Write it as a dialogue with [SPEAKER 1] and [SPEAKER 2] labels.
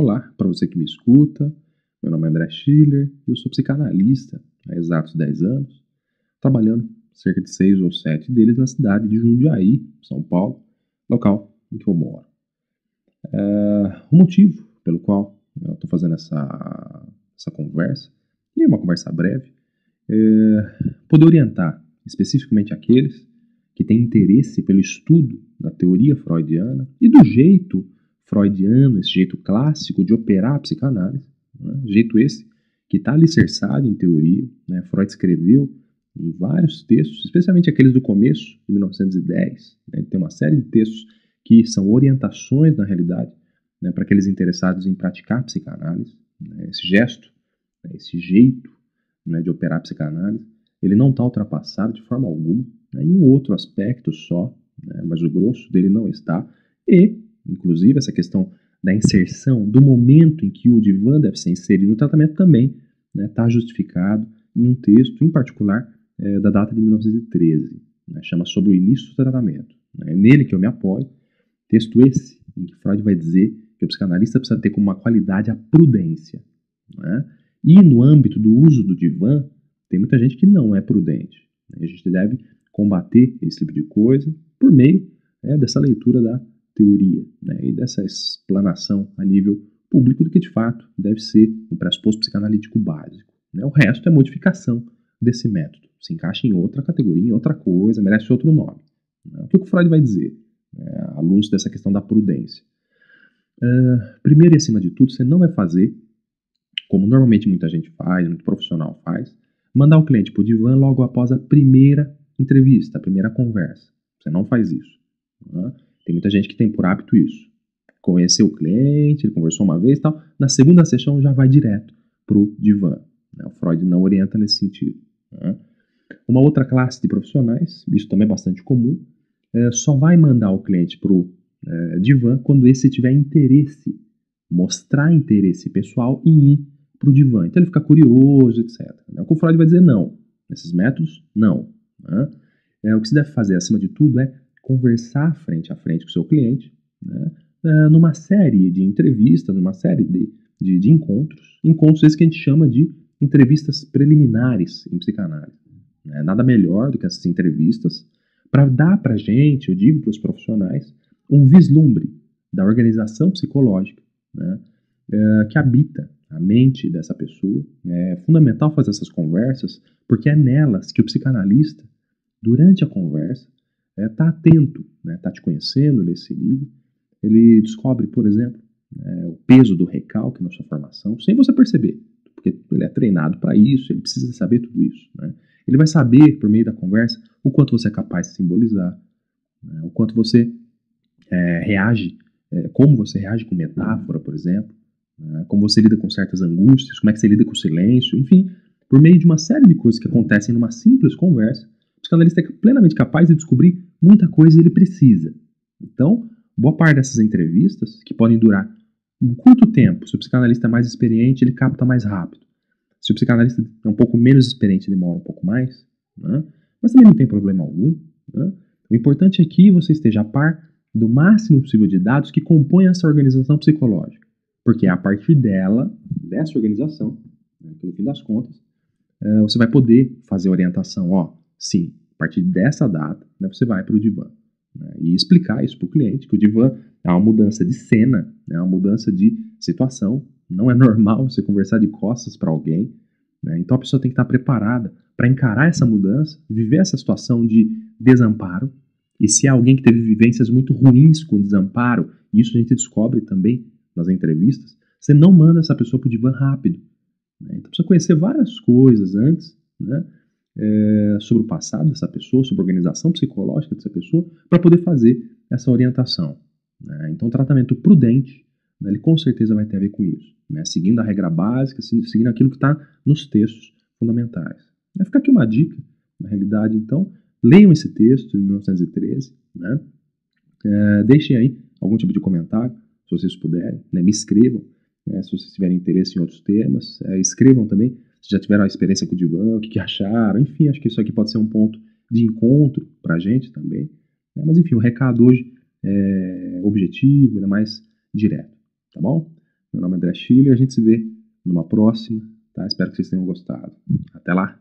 [SPEAKER 1] Olá, para você que me escuta, meu nome é André Schiller e eu sou psicanalista há exatos 10 anos, trabalhando cerca de 6 ou 7 deles na cidade de Jundiaí, São Paulo, local em que eu moro. É, o motivo pelo qual eu estou fazendo essa, essa conversa, e é uma conversa breve, é poder orientar especificamente aqueles que têm interesse pelo estudo da teoria freudiana e do jeito freudiano, esse jeito clássico de operar a psicanálise, né? jeito esse que está alicerçado em teoria. Né? Freud escreveu em vários textos, especialmente aqueles do começo, de 1910. Né? Tem uma série de textos que são orientações, na realidade, né, para aqueles interessados em praticar psicanálise. Né? Esse gesto, né, esse jeito né, de operar psicanálise, ele não está ultrapassado de forma alguma. Né, em um outro aspecto só, né, mas o grosso dele não está. E, inclusive, essa questão da inserção, do momento em que o divã deve ser inserido no tratamento também está né, justificado em um texto, em particular, é, da data de 1913. Né, chama Sobre o Início do Tratamento. É nele que eu me apoio. Texto esse, em que Freud vai dizer que o psicanalista precisa ter como uma qualidade a prudência. Né? E no âmbito do uso do divã, tem muita gente que não é prudente. Né? A gente deve combater esse tipo de coisa por meio né, dessa leitura da teoria né, e dessa explanação a nível público do que de fato deve ser um pressuposto psicanalítico básico. Né? O resto é modificação desse método. Se encaixa em outra categoria, em outra coisa, merece outro nome. Né? O que o Freud vai dizer né, à luz dessa questão da prudência? Uh, primeiro e acima de tudo, você não vai fazer, como normalmente muita gente faz, muito profissional faz, mandar o cliente para o divã logo após a primeira entrevista, a primeira conversa. Você não faz isso. Né? Tem muita gente que tem por hábito isso. Conheceu o cliente, ele conversou uma vez e tal, na segunda sessão já vai direto para o divã. Né? O Freud não orienta nesse sentido. Né? Uma outra classe de profissionais, isso também é bastante comum, é, só vai mandar o cliente para o é, divã quando esse tiver interesse, mostrar interesse pessoal em ir para o divã. Então ele fica curioso, etc. Né? O Freud vai dizer não. Nesses métodos, não. Né? É, o que se deve fazer, acima de tudo, é conversar frente a frente com o seu cliente, né? é, numa série de entrevistas, numa série de, de, de, encontros. Encontros esses que a gente chama de entrevistas preliminares em psicanálise. Né? Nada melhor do que essas entrevistas para dar para a gente, eu digo para os profissionais, um vislumbre da organização psicológica né? é, que habita a mente dessa pessoa. Né? É fundamental fazer essas conversas, porque é nelas que o psicanalista, durante a conversa, está é, tá atento, está né? Tá te conhecendo nesse nível. Ele descobre, por exemplo, né, o peso do recalque na sua formação, sem você perceber, porque ele é treinado para isso, ele precisa saber tudo isso. Né? Ele vai saber, por meio da conversa, o quanto você é capaz de simbolizar, né? o quanto você é, reage, é, como você reage com metáfora, por exemplo, né? como você lida com certas angústias, como é que você lida com o silêncio, enfim, por meio de uma série de coisas que acontecem numa simples conversa, psicanalista é plenamente capaz de descobrir muita coisa ele precisa. Então, boa parte dessas entrevistas, que podem durar um curto tempo, se o psicanalista é mais experiente, ele capta mais rápido. Se o psicanalista é um pouco menos experiente, demora um pouco mais, né? mas também não tem problema algum. Né? O importante é que você esteja a par do máximo possível de dados que compõem essa organização psicológica. Porque é a partir dela, dessa organização, né, no fim das contas, é, você vai poder fazer orientação. Ó, sim, a partir dessa data, né, você vai para o divã. Né, e explicar isso para o cliente, que o divã é uma mudança de cena, é né, uma mudança de situação. Não é normal você conversar de costas para alguém. Né, então a pessoa tem que estar preparada para encarar essa mudança, viver essa situação de desamparo. E se é alguém que teve vivências muito ruins com desamparo, isso a gente descobre também nas entrevistas, você não manda essa pessoa para o divã rápido. Né? Então precisa conhecer várias coisas antes, né? É, sobre o passado dessa pessoa, sobre a organização psicológica dessa pessoa, para poder fazer essa orientação. Né? Então, tratamento prudente, né, ele com certeza vai ter a ver com isso, né? seguindo a regra básica, seguindo aquilo que está nos textos fundamentais. Vai ficar aqui uma dica, na realidade, então, leiam esse texto de 1913, né? É, deixem aí algum tipo de comentário, se vocês puderem, né, me escrevam, né, se vocês tiverem interesse em outros temas, é, escrevam também, se já tiveram a experiência com o divã, o que, que, acharam, enfim, acho que isso aqui pode ser um ponto de encontro para a gente também, né, mas enfim, o recado hoje é objetivo, é mais direto, tá bom? Meu nome é André Schiller e a gente se vê numa próxima, tá? Espero que vocês tenham gostado. Até lá!